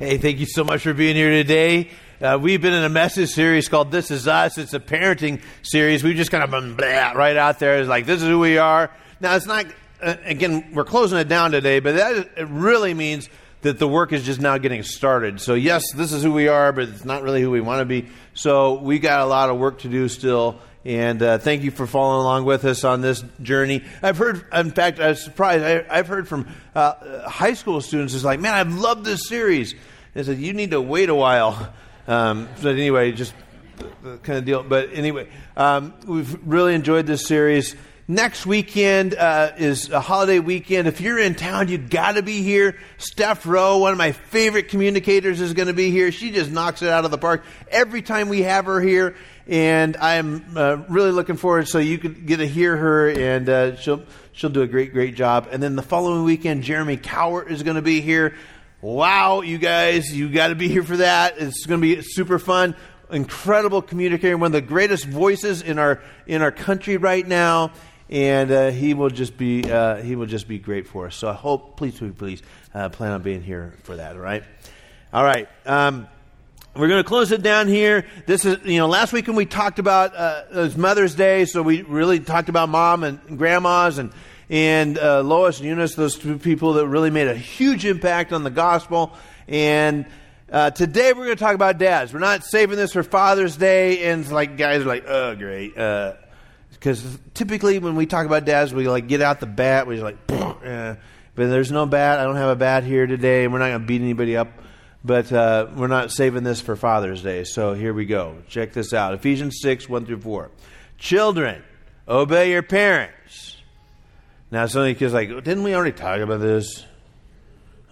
Hey, thank you so much for being here today. Uh, we've been in a message series called This Is Us. It's a parenting series. We've just kind of been blah, right out there. It's like, this is who we are. Now, it's not, uh, again, we're closing it down today, but that it really means that the work is just now getting started. So, yes, this is who we are, but it's not really who we want to be. So, we got a lot of work to do still. And uh, thank you for following along with us on this journey. I've heard, in fact, I was surprised. I, have heard from uh, high school students, it's like, man, I've loved this series. They said, you need to wait a while. Um, but anyway, just the kind of deal. But anyway, um, we've really enjoyed this series. Next weekend uh, is a holiday weekend. If you're in town, you've got to be here. Steph Rowe, one of my favorite communicators, is going to be here. She just knocks it out of the park every time we have her here and I'm uh, really looking forward so you can get to hear her, and uh, she'll she'll do a great great job. And then the following weekend, Jeremy Cowart is going to be here. Wow, you guys, you got to be here for that. It's going to be super fun. Incredible communicator, one of the greatest voices in our in our country right now, and uh, he will just be uh, he will just be great for us. So I hope, please, please, please, uh, plan on being here for that. All right, all right. Um, we're going to close it down here. This is, you know, last weekend we talked about uh, it was Mother's Day, so we really talked about mom and, grandmas and and uh, Lois and Eunice, those two people that really made a huge impact on the gospel. And uh, today we're going to talk about dads. We're not saving this for Father's Day, and like guys are like, oh, great, because uh, typically when we talk about dads, we like get out the bat. We're like, eh. but there's no bat. I don't have a bat here today, and we're not going to beat anybody up but uh, we're not saving this for Father's Day. So here we go. Check this out Ephesians 6 1 through 4. Children, obey your parents. Now, some of the kids like, didn't we already talk about this?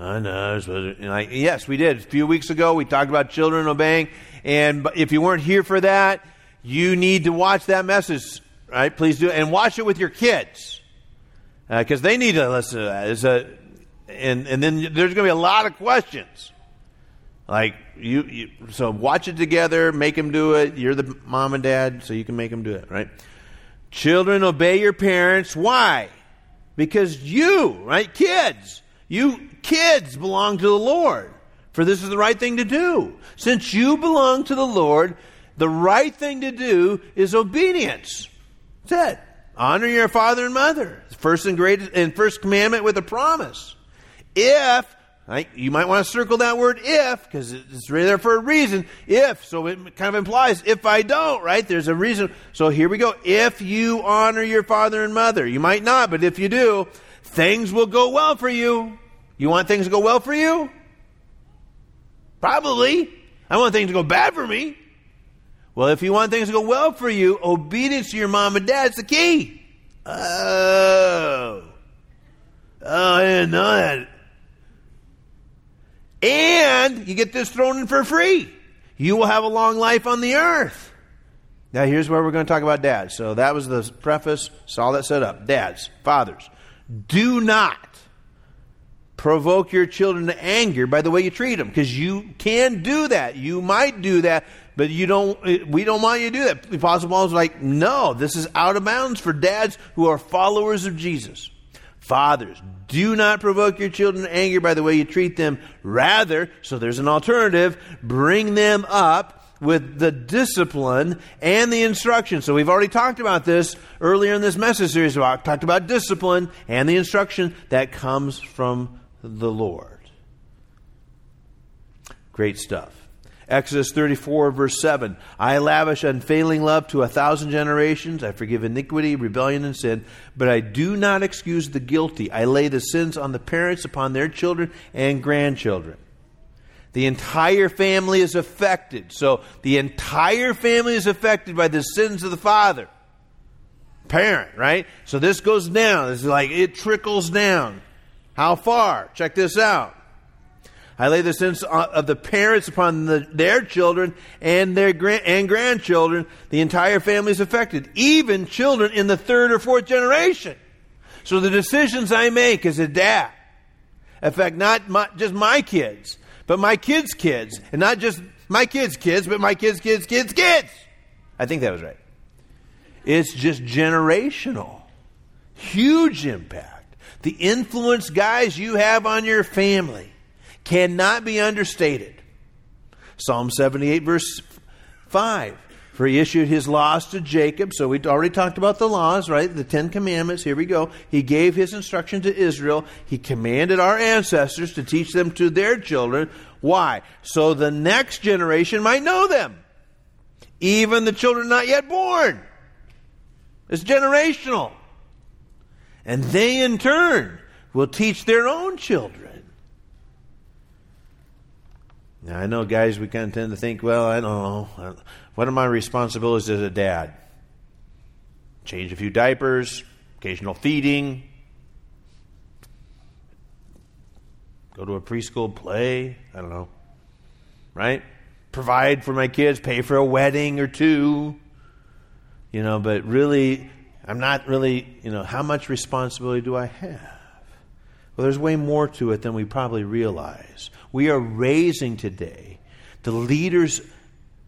I know. Like, yes, we did. A few weeks ago, we talked about children obeying. And if you weren't here for that, you need to watch that message, right? Please do. It and watch it with your kids. Because uh, they need to listen to that. It's a, and, and then there's going to be a lot of questions. Like you, you, so watch it together, make them do it. You're the mom and dad, so you can make them do it, right? Children, obey your parents. Why? Because you, right, kids, you kids belong to the Lord. For this is the right thing to do. Since you belong to the Lord, the right thing to do is obedience. That's it. Honor your father and mother. First and greatest and first commandment with a promise. If Right? You might want to circle that word if, because it's really there for a reason. If, so it kind of implies if I don't, right? There's a reason. So here we go. If you honor your father and mother, you might not, but if you do, things will go well for you. You want things to go well for you? Probably. I want things to go bad for me. Well, if you want things to go well for you, obedience to your mom and dad is the key. Oh. Oh, I didn't know that. And you get this thrown in for free. You will have a long life on the earth. Now, here's where we're going to talk about dads. So, that was the preface. Saw that set up. Dads, fathers, do not provoke your children to anger by the way you treat them because you can do that. You might do that, but you don't. We don't want you to do that. The apostle Paul like, no, this is out of bounds for dads who are followers of Jesus. Fathers, do not provoke your children to anger by the way you treat them. Rather, so there's an alternative, bring them up with the discipline and the instruction. So we've already talked about this earlier in this message series. We talked about discipline and the instruction that comes from the Lord. Great stuff. Exodus 34, verse 7. I lavish unfailing love to a thousand generations. I forgive iniquity, rebellion, and sin, but I do not excuse the guilty. I lay the sins on the parents, upon their children and grandchildren. The entire family is affected. So the entire family is affected by the sins of the father. Parent, right? So this goes down. It's like it trickles down. How far? Check this out. I lay the sins of the parents upon the, their children and their grand, and grandchildren. The entire family is affected, even children in the third or fourth generation. So the decisions I make as a dad affect not my, just my kids, but my kids' kids, and not just my kids' kids, but my kids' kids' kids' kids. I think that was right. It's just generational. Huge impact. The influence, guys, you have on your family cannot be understated. Psalm 78, verse 5. For he issued his laws to Jacob. So we already talked about the laws, right? The Ten Commandments. Here we go. He gave his instruction to Israel. He commanded our ancestors to teach them to their children. Why? So the next generation might know them. Even the children not yet born. It's generational. And they in turn will teach their own children. Now, I know, guys, we kind of tend to think, well, I don't know. What are my responsibilities as a dad? Change a few diapers, occasional feeding, go to a preschool play. I don't know. Right? Provide for my kids, pay for a wedding or two. You know, but really, I'm not really, you know, how much responsibility do I have? Well, there's way more to it than we probably realize. We are raising today the leaders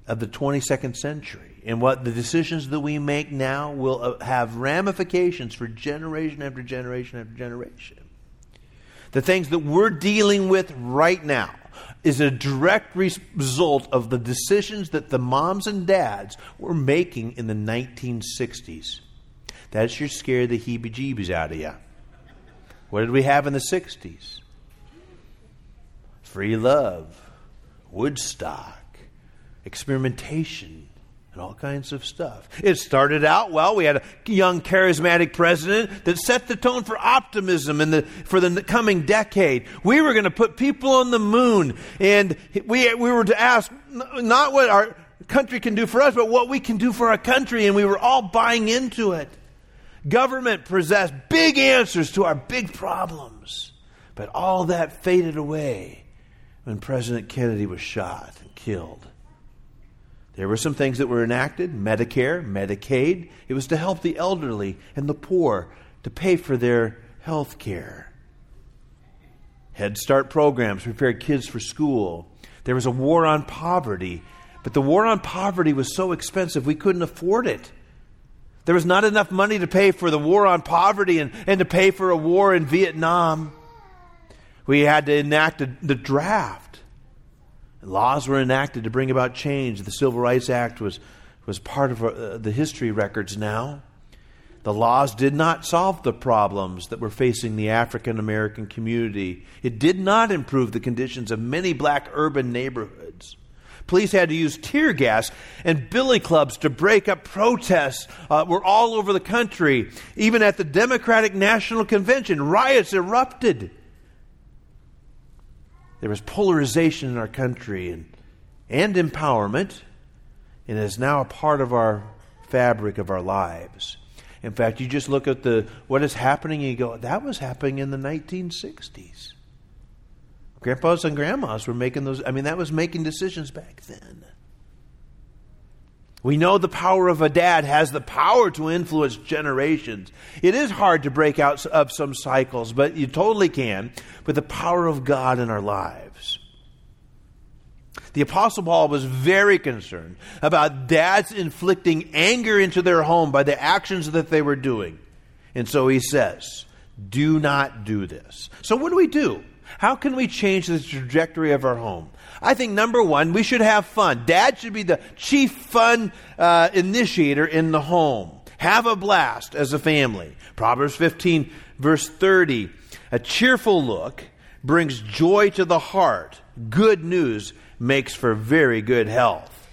of the 22nd century. And what the decisions that we make now will uh, have ramifications for generation after generation after generation. The things that we're dealing with right now is a direct result of the decisions that the moms and dads were making in the 1960s. That should scare the heebie jeebies out of you. What did we have in the 60s? Free love, Woodstock, experimentation, and all kinds of stuff. It started out well. We had a young, charismatic president that set the tone for optimism in the, for the coming decade. We were going to put people on the moon, and we, we were to ask not what our country can do for us, but what we can do for our country, and we were all buying into it. Government possessed big answers to our big problems, but all that faded away when President Kennedy was shot and killed. There were some things that were enacted Medicare, Medicaid. It was to help the elderly and the poor to pay for their health care. Head Start programs prepared kids for school. There was a war on poverty, but the war on poverty was so expensive we couldn't afford it. There was not enough money to pay for the war on poverty and, and to pay for a war in Vietnam. We had to enact the draft. Laws were enacted to bring about change. The Civil Rights Act was, was part of uh, the history records now. The laws did not solve the problems that were facing the African American community. It did not improve the conditions of many black urban neighborhoods. Police had to use tear gas and billy clubs to break up protests. Uh, were all over the country. Even at the Democratic National Convention, riots erupted. There was polarization in our country and, and empowerment, and it is now a part of our fabric of our lives. In fact, you just look at the what is happening and you go, that was happening in the 1960s. Grandpas and grandmas were making those, I mean, that was making decisions back then. We know the power of a dad has the power to influence generations. It is hard to break out of some cycles, but you totally can with the power of God in our lives. The Apostle Paul was very concerned about dads inflicting anger into their home by the actions that they were doing. And so he says, Do not do this. So, what do we do? How can we change the trajectory of our home? I think number one, we should have fun. Dad should be the chief fun uh, initiator in the home. Have a blast as a family. Proverbs 15, verse 30. A cheerful look brings joy to the heart. Good news makes for very good health.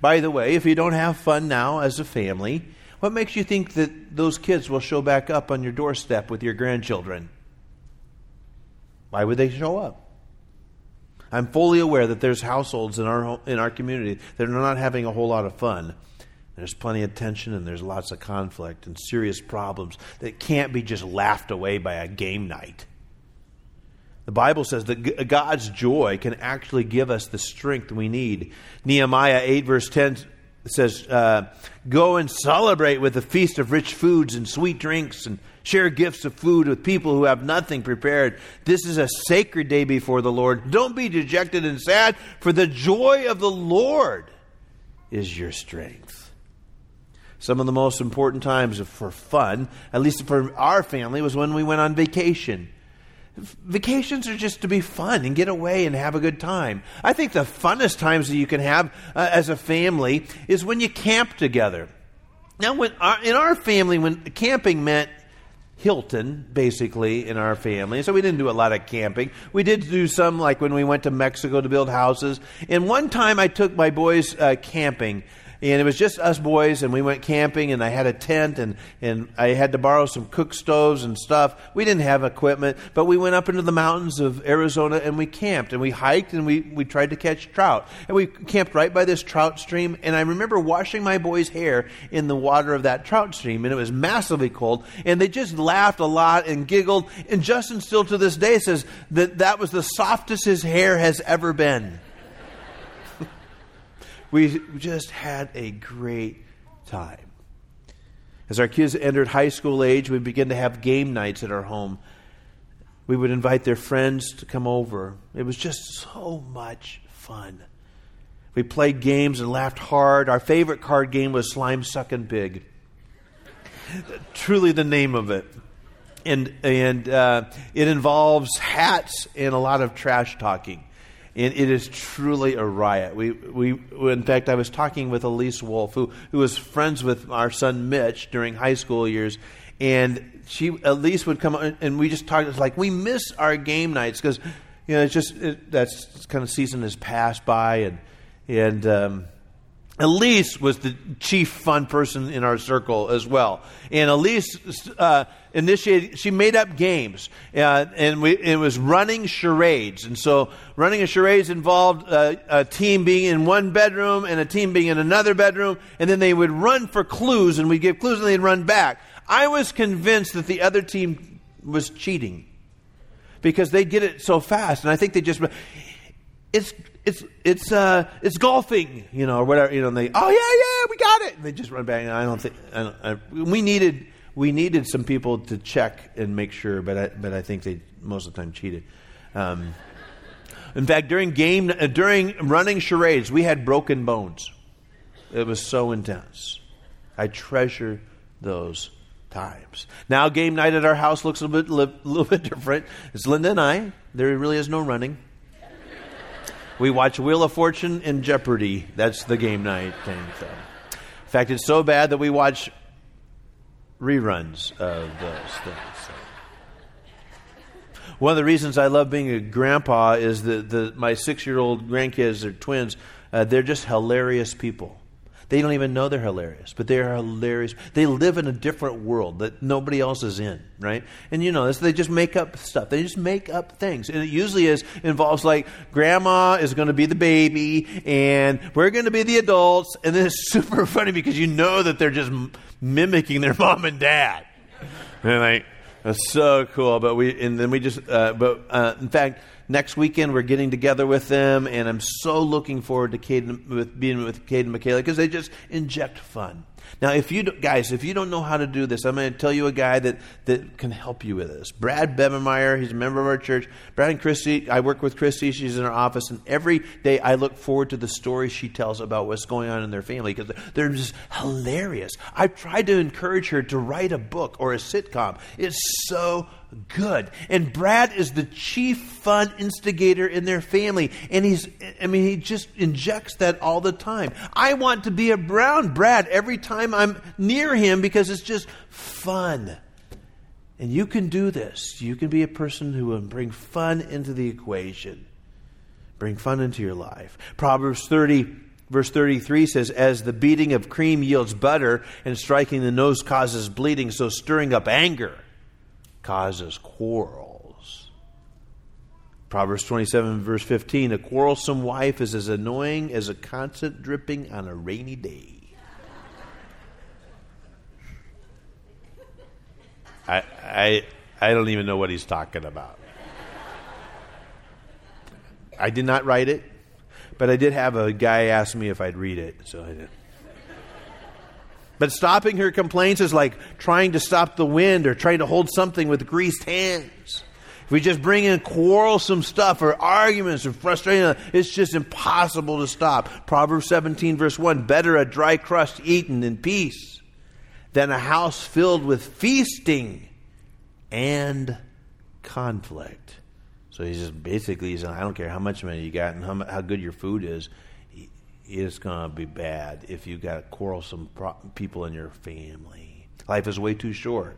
By the way, if you don't have fun now as a family, what makes you think that those kids will show back up on your doorstep with your grandchildren? Why would they show up? I'm fully aware that there's households in our in our community that are not having a whole lot of fun. There's plenty of tension and there's lots of conflict and serious problems that can't be just laughed away by a game night. The Bible says that God's joy can actually give us the strength we need. Nehemiah 8, verse 10 says, uh, Go and celebrate with a feast of rich foods and sweet drinks and Share gifts of food with people who have nothing prepared. This is a sacred day before the Lord. Don't be dejected and sad, for the joy of the Lord is your strength. Some of the most important times for fun, at least for our family, was when we went on vacation. Vacations are just to be fun and get away and have a good time. I think the funnest times that you can have uh, as a family is when you camp together. Now, our, in our family, when camping meant Hilton, basically, in our family. So we didn't do a lot of camping. We did do some, like when we went to Mexico to build houses. And one time I took my boys uh, camping and it was just us boys, and we went camping, and I had a tent, and, and I had to borrow some cook stoves and stuff. We didn't have equipment, but we went up into the mountains of Arizona, and we camped, and we hiked, and we, we tried to catch trout. And we camped right by this trout stream, and I remember washing my boys' hair in the water of that trout stream, and it was massively cold, and they just laughed a lot and giggled, and Justin still to this day says that that was the softest his hair has ever been. We just had a great time. As our kids entered high school age, we began to have game nights at our home. We would invite their friends to come over. It was just so much fun. We played games and laughed hard. Our favorite card game was Slime Sucking Pig. Truly the name of it. And, and uh, it involves hats and a lot of trash talking. It is truly a riot. We, we, in fact, I was talking with Elise Wolf, who, who was friends with our son Mitch during high school years, and she Elise would come and we just talked. It's like we miss our game nights because you know it's just it, that's kind of season has passed by, and and um, Elise was the chief fun person in our circle as well. And Elise uh, initiated, she made up games. Uh, and we, it was running charades. And so running a charades involved uh, a team being in one bedroom and a team being in another bedroom. And then they would run for clues and we'd give clues and they'd run back. I was convinced that the other team was cheating because they get it so fast. And I think they just, it's it's it's uh it's golfing, you know, or whatever, you know. And they, oh yeah, yeah, we got it. And they just run back. And I don't think I don't, I, we needed we needed some people to check and make sure, but I, but I think they most of the time cheated. Um, in fact, during game uh, during running charades, we had broken bones. It was so intense. I treasure those times. Now, game night at our house looks a little bit, a little bit different. It's Linda and I. There really is no running. We watch Wheel of Fortune and Jeopardy. That's the game night thing. So. In fact, it's so bad that we watch reruns of those things. One of the reasons I love being a grandpa is that the, my six year old grandkids are twins. Uh, they're just hilarious people. They don't even know they're hilarious, but they are hilarious. They live in a different world that nobody else is in, right? And you know this, they just make up stuff. They just make up things. And it usually is involves like grandma is going to be the baby and we're going to be the adults. And then it's super funny because you know that they're just mimicking their mom and dad. And like, that's so cool. But we, and then we just, uh, but uh, in fact, next weekend we're getting together with them, and I'm so looking forward to Caden, with being with Cade and Michaela because they just inject fun. Now, if you guys, if you don't know how to do this, I'm going to tell you a guy that, that can help you with this. Brad Bebenmeyer, he's a member of our church. Brad and Christy, I work with Christy. She's in our office, and every day I look forward to the stories she tells about what's going on in their family because they're just hilarious. I've tried to encourage her to write a book or a sitcom. It's so good. And Brad is the chief fun instigator in their family. And he's, I mean, he just injects that all the time. I want to be a brown Brad every time I'm near him because it's just fun. And you can do this. You can be a person who will bring fun into the equation, bring fun into your life. Proverbs 30. Verse 33 says, As the beating of cream yields butter, and striking the nose causes bleeding, so stirring up anger causes quarrels. Proverbs 27, verse 15 A quarrelsome wife is as annoying as a constant dripping on a rainy day. I, I, I don't even know what he's talking about. I did not write it, but I did have a guy ask me if I'd read it, so I did. But stopping her complaints is like trying to stop the wind or trying to hold something with greased hands. If we just bring in quarrelsome stuff or arguments or frustration, it's just impossible to stop. Proverbs 17, verse 1 Better a dry crust eaten in peace than a house filled with feasting and conflict. So he's just basically he's I don't care how much money you got and how, how good your food is, it's going to be bad if you got quarrelsome pro- people in your family. Life is way too short,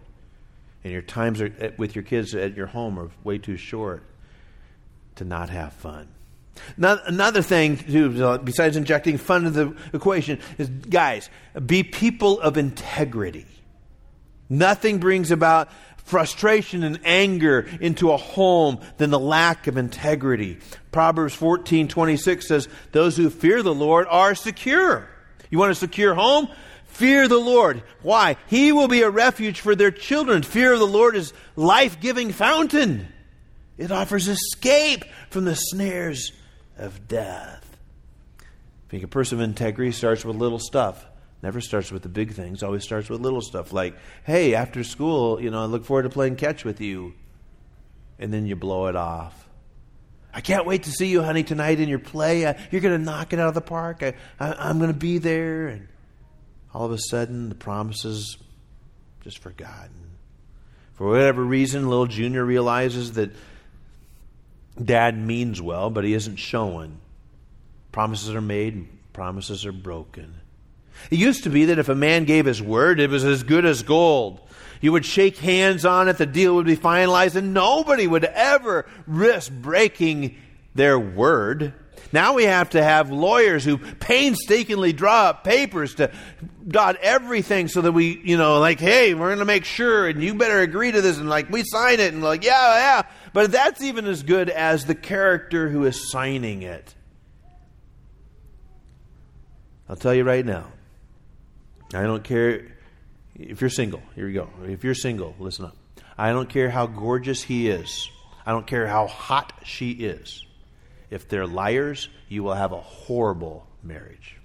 and your times are, with your kids at your home are way too short to not have fun. Now, another thing, too, uh, besides injecting fun into the equation, is guys, be people of integrity. Nothing brings about frustration and anger into a home than the lack of integrity. Proverbs 14 26 says, Those who fear the Lord are secure. You want a secure home? Fear the Lord. Why? He will be a refuge for their children. Fear of the Lord is life giving fountain. It offers escape from the snares of death. Being a person of integrity starts with little stuff. Never starts with the big things, always starts with little stuff like, hey, after school, you know, I look forward to playing catch with you. And then you blow it off. I can't wait to see you, honey, tonight in your play. You're going to knock it out of the park. I, I, I'm going to be there. And all of a sudden, the promises just forgotten. For whatever reason, little Junior realizes that dad means well, but he isn't showing. Promises are made promises are broken. It used to be that if a man gave his word, it was as good as gold. You would shake hands on it, the deal would be finalized, and nobody would ever risk breaking their word. Now we have to have lawyers who painstakingly draw up papers to dot everything so that we, you know, like, hey, we're going to make sure, and you better agree to this, and like, we sign it, and like, yeah, yeah. But that's even as good as the character who is signing it. I'll tell you right now, I don't care if you're single. Here we go. If you're single, listen up. I don't care how gorgeous he is. I don't care how hot she is. If they're liars, you will have a horrible marriage.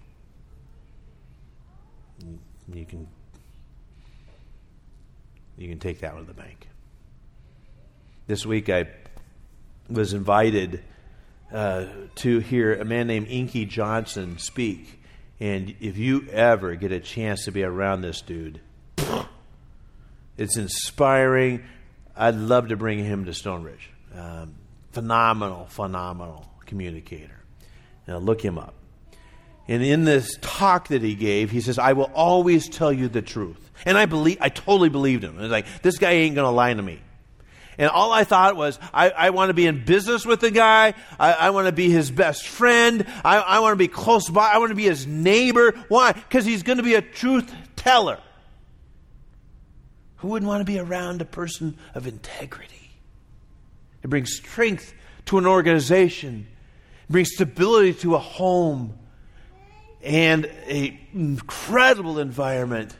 You can you can take that one to the bank. This week I was invited uh, to hear a man named Inky Johnson speak and if you ever get a chance to be around this dude, it's inspiring. I'd love to bring him to Stone Ridge. Um, phenomenal, phenomenal communicator. Now, look him up. And in this talk that he gave, he says, I will always tell you the truth. And I believe, I totally believed him. It's like, this guy ain't to lie to me. And all I thought was, I, I want to be in business with the guy. I, I want to be his best friend. I, I want to be close by. I want to be his neighbor. Why? Because he's going to be a truth teller. Who wouldn't want to be around a person of integrity? It brings strength to an organization, it brings stability to a home, and an incredible environment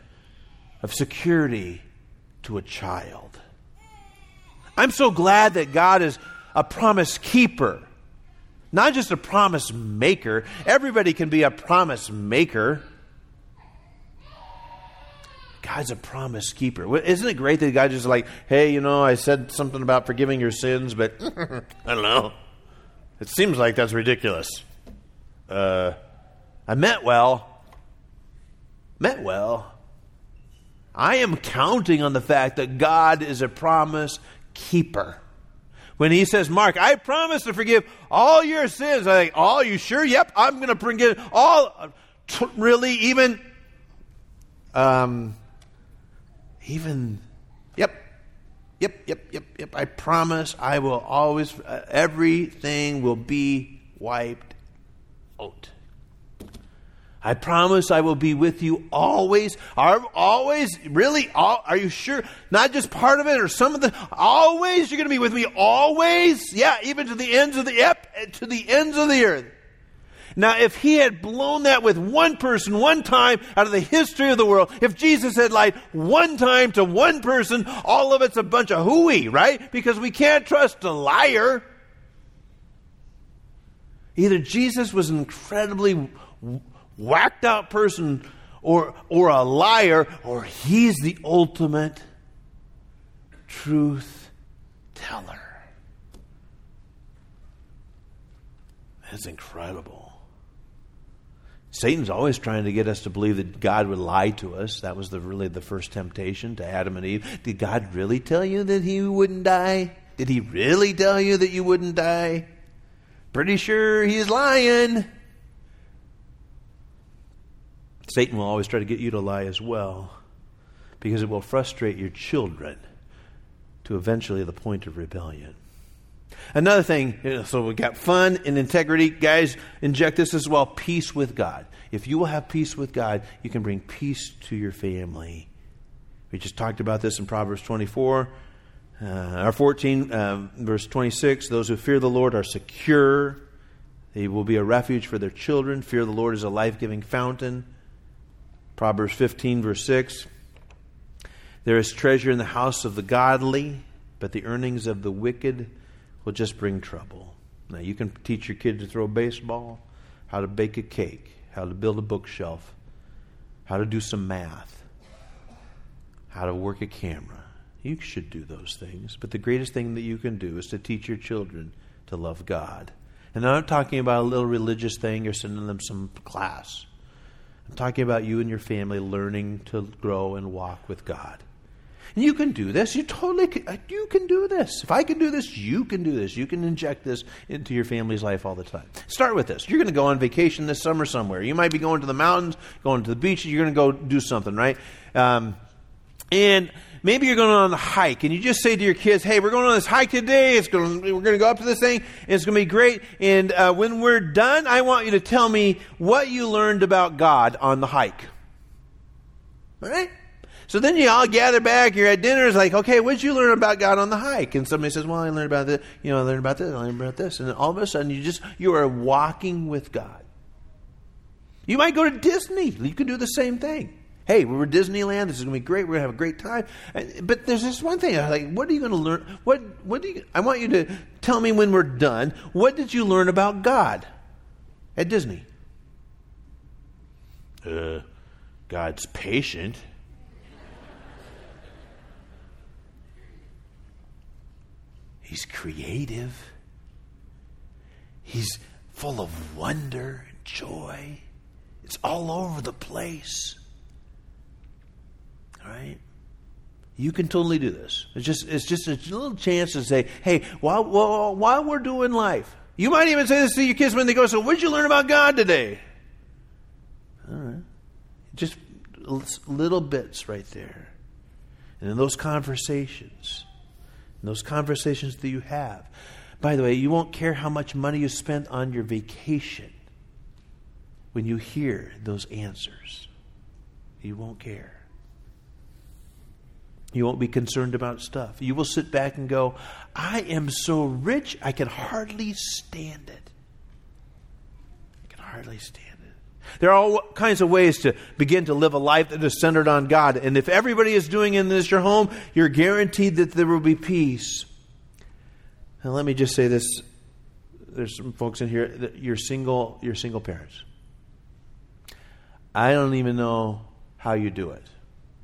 of security to a child. I'm so glad that God is a promise keeper, not just a promise maker. Everybody can be a promise maker. God's a promise keeper. Isn't it great that God just like, hey, you know, I said something about forgiving your sins, but I don't know. It seems like that's ridiculous. Uh, I meant well. Meant well. I am counting on the fact that God is a promise keeper. When he says, Mark, I promise to forgive all your sins, I think, oh, you sure? Yep, I'm going to forgive all. Really, even, um, even, yep, yep, yep, yep, yep. I promise I will always, uh, everything will be wiped out. I promise I will be with you always. Are always really? All, are you sure? Not just part of it or some of the. Always, you're going to be with me. Always, yeah, even to the ends of the yep, to the ends of the earth. Now, if he had blown that with one person, one time out of the history of the world, if Jesus had lied one time to one person, all of it's a bunch of hooey, right? Because we can't trust a liar. Either Jesus was incredibly whacked out person or, or a liar, or he's the ultimate truth teller. That's incredible. Satan's always trying to get us to believe that God would lie to us. That was the, really the first temptation to Adam and Eve. Did God really tell you that he wouldn't die? Did he really tell you that you wouldn't die? Pretty sure he's lying. Satan will always try to get you to lie as well because it will frustrate your children to eventually the point of rebellion. Another thing, so we got fun and integrity. Guys, inject this as well peace with God. If you will have peace with God, you can bring peace to your family. We just talked about this in Proverbs 24. Uh, our 14, uh, verse 26 those who fear the Lord are secure. They will be a refuge for their children. Fear the Lord is a life giving fountain. Proverbs 15, verse 6 There is treasure in the house of the godly, but the earnings of the wicked will just bring trouble. Now, you can teach your kid to throw a baseball, how to bake a cake, how to build a bookshelf, how to do some math, how to work a camera. You should do those things. But the greatest thing that you can do is to teach your children to love God. And I'm not talking about a little religious thing or sending them some class. I'm talking about you and your family learning to grow and walk with God. And you can do this. You totally can, uh, you can do this. If I can do this, you can do this. You can inject this into your family's life all the time. Start with this. You're going to go on vacation this summer somewhere. You might be going to the mountains, going to the beach. You're going to go do something, right? Um, and maybe you're going on a hike and you just say to your kids, hey, we're going on this hike today. It's going to, we're going to go up to this thing it's going to be great. And uh, when we're done, I want you to tell me what you learned about God on the hike. All right? So then you all gather back, you're at dinner, it's like, okay, what did you learn about God on the hike? And somebody says, well, I learned about this, you know, I learned about this, I learned about this. And all of a sudden you just, you are walking with God. You might go to Disney. You can do the same thing hey, we were Disneyland. This is going to be great. We're going to have a great time. But there's this one thing. Like, what are you going to learn? What, what do you, I want you to tell me when we're done. What did you learn about God at Disney? Uh, God's patient. He's creative. He's full of wonder and joy. It's all over the place right? You can totally do this. It's just it's just a little chance to say, hey, while, while, while we're doing life, you might even say this to your kids when they go, so what did you learn about God today? All right. Just little bits right there. And in those conversations, in those conversations that you have, by the way, you won't care how much money you spent on your vacation when you hear those answers. You won't care. You won't be concerned about stuff. You will sit back and go, I am so rich, I can hardly stand it. I can hardly stand it. There are all kinds of ways to begin to live a life that is centered on God. And if everybody is doing in this your home, you're guaranteed that there will be peace. And let me just say this. There's some folks in here that you're single, you're single parents. I don't even know how you do it.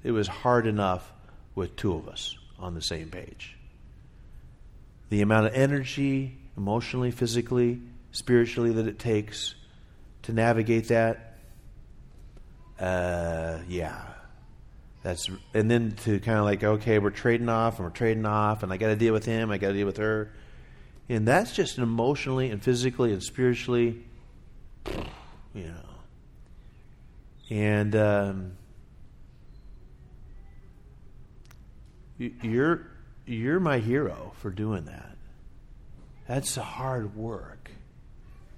It was hard enough with two of us on the same page. The amount of energy, emotionally, physically, spiritually, that it takes to navigate that, uh, yeah. That's and then to kind of like okay, we're trading off and we're trading off, and I got to deal with him, I got to deal with her, and that's just emotionally and physically and spiritually, you know. And um, You're, you're my hero for doing that. That's hard work.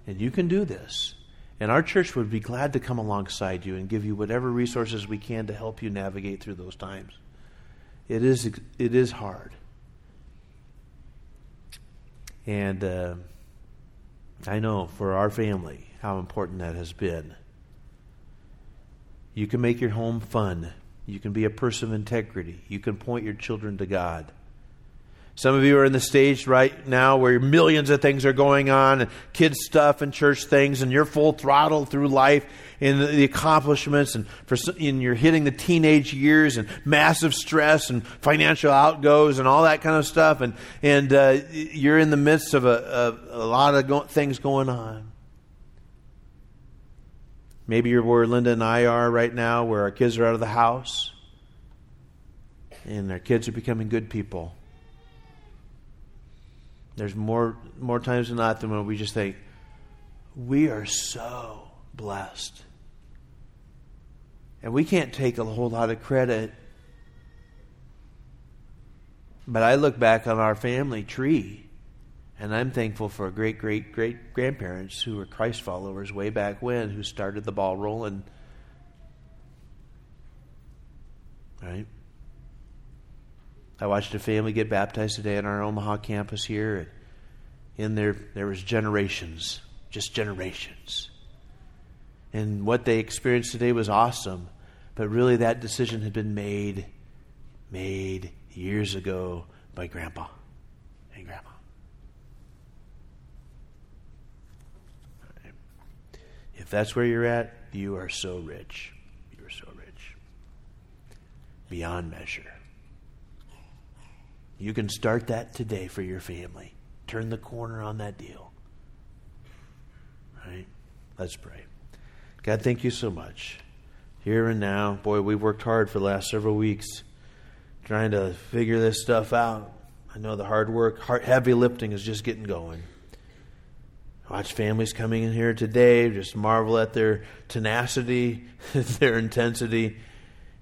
And you can do this. And our church would be glad to come alongside you and give you whatever resources we can to help you navigate through those times. It is, it is hard. And uh, I know for our family how important that has been. You can make your home fun you can be a person of integrity. You can point your children to God. Some of you are in the stage right now where millions of things are going on, and kids stuff and church things, and you're full throttle through life in the accomplishments, and, for, and you're hitting the teenage years, and massive stress, and financial outgoes, and all that kind of stuff, and and uh, you're in the midst of a, a, a lot of go- things going on. Maybe you're where Linda and I are right now, where our kids are out of the house and our kids are becoming good people. There's more more times than not than when we just think, we are so blessed. And we can't take a whole lot of credit. But I look back on our family tree, and I'm thankful for great, great, great grandparents who were Christ followers way back when, who started the ball rolling. Right? I watched a family get baptized today on our Omaha campus here. In there, there was generations, just generations. And what they experienced today was awesome. But really, that decision had been made, made years ago by Grandpa and Grandma. If that's where you're at, you are so rich. You are so rich. Beyond measure. You can start that today for your family. Turn the corner on that deal. Right? Let's pray. God, thank you so much. Here and now, boy, we've worked hard for the last several weeks trying to figure this stuff out. I know the hard work, heavy lifting is just getting going. Watch families coming in here today, just marvel at their tenacity, their intensity.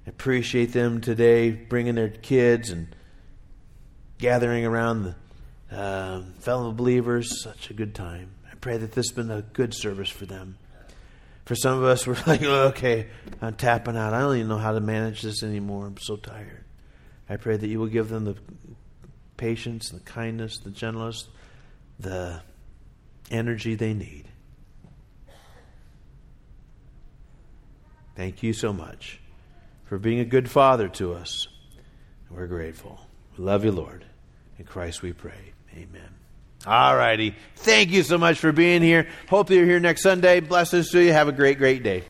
Appreciate them today bringing their kids and gathering around the uh, fellow believers. Such a good time. I pray that this has been a good service for them. For some of us, we're like, oh, okay, I'm tapping out. I don't even know how to manage this anymore. I'm so tired. I pray that you will give them the patience, the kindness, the gentleness, the energy they need. Thank you so much for being a good father to us. We're grateful. We love you, Lord. In Christ we pray. Amen. All righty. Thank you so much for being here. Hope you're here next Sunday. Blessings to you. Have a great, great day.